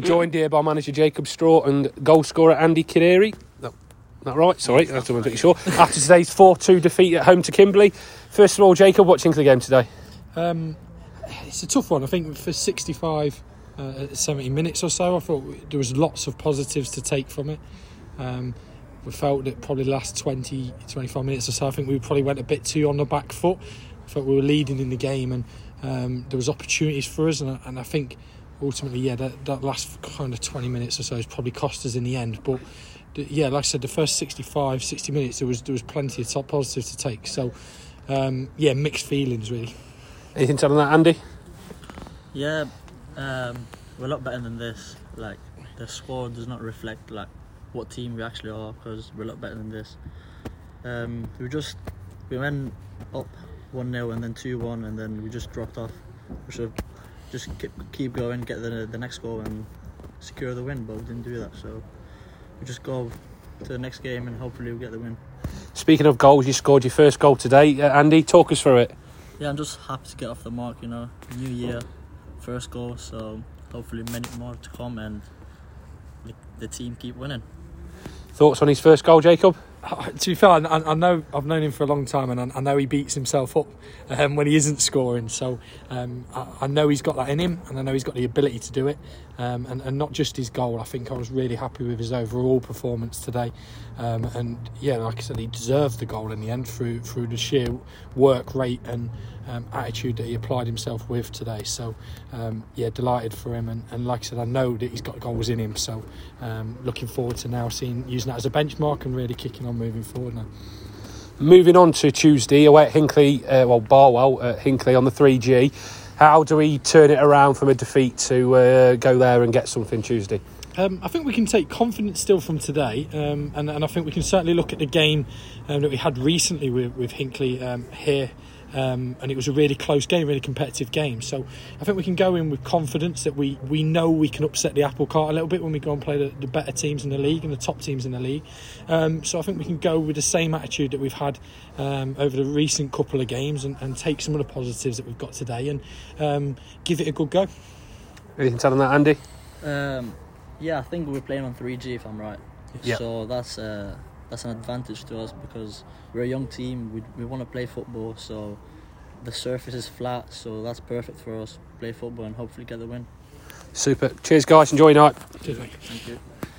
Joined here by manager Jacob Straw and goal scorer Andy Kideri. No, not right. Sorry, that's what I'm pretty sure. After today's 4-2 defeat at home to Kimberley. First of all, Jacob, what do you think of the game today? Um, it's a tough one. I think for 65, uh, 70 minutes or so, I thought there was lots of positives to take from it. Um, we felt that probably the last 20, 25 minutes or so, I think we probably went a bit too on the back foot. I felt we were leading in the game and um, there was opportunities for us, and I, and I think ultimately, yeah, that, that last kind of 20 minutes or so has probably cost us in the end. But yeah, like I said, the first 65, 60 minutes, there was there was plenty of top positives to take. So um, yeah, mixed feelings really. Anything to add on that, Andy? Yeah, um, we're a lot better than this. Like the score does not reflect like what team we actually are because we're a lot better than this. Um, we just we went up one 0 and then two one and then we just dropped off. We should just keep, keep going, get the the next goal and secure the win, but we didn't do that. So we just go to the next game and hopefully we get the win. Speaking of goals, you scored your first goal today. Uh, Andy, talk us through it. Yeah, I'm just happy to get off the mark. You know, new year, first goal. So hopefully many more to come and the, the team keep winning. Thoughts on his first goal, Jacob? To be fair, I, I, know I've known him for a long time, and I, I know he beats himself up um, when he isn't scoring. So um, I, I, know he's got that in him, and I know he's got the ability to do it. Um, and, and, not just his goal. I think I was really happy with his overall performance today. Um, and yeah, like I said, he deserved the goal in the end through through the sheer work rate and um, attitude that he applied himself with today. So um, yeah, delighted for him. And, and, like I said, I know that he's got goals in him. So looking forward to now seeing using that as a benchmark and really kicking on moving forward now. Moving on to Tuesday away at Hinckley, uh, well Barwell at Hinckley on the 3G. How do we turn it around from a defeat to uh, go there and get something Tuesday? Um, I think we can take confidence still from today, um, and, and, I think we can certainly look at the game um, that we had recently with, with Hinckley um, here um, and it was a really close game, really competitive game. So I think we can go in with confidence that we, we know we can upset the apple cart a little bit when we go and play the, the better teams in the league and the top teams in the league. Um, so I think we can go with the same attitude that we've had um, over the recent couple of games and, and, take some of the positives that we've got today and um, give it a good go. Anything to add on that, Andy? Um, yeah, I think we're playing on 3G if I'm right. Yep. So that's. Uh, that's an advantage to us because we're a young team. We, we want to play football, so the surface is flat, so that's perfect for us. Play football and hopefully get the win. Super. Cheers, guys. Enjoy your night. Cheers, Thank you.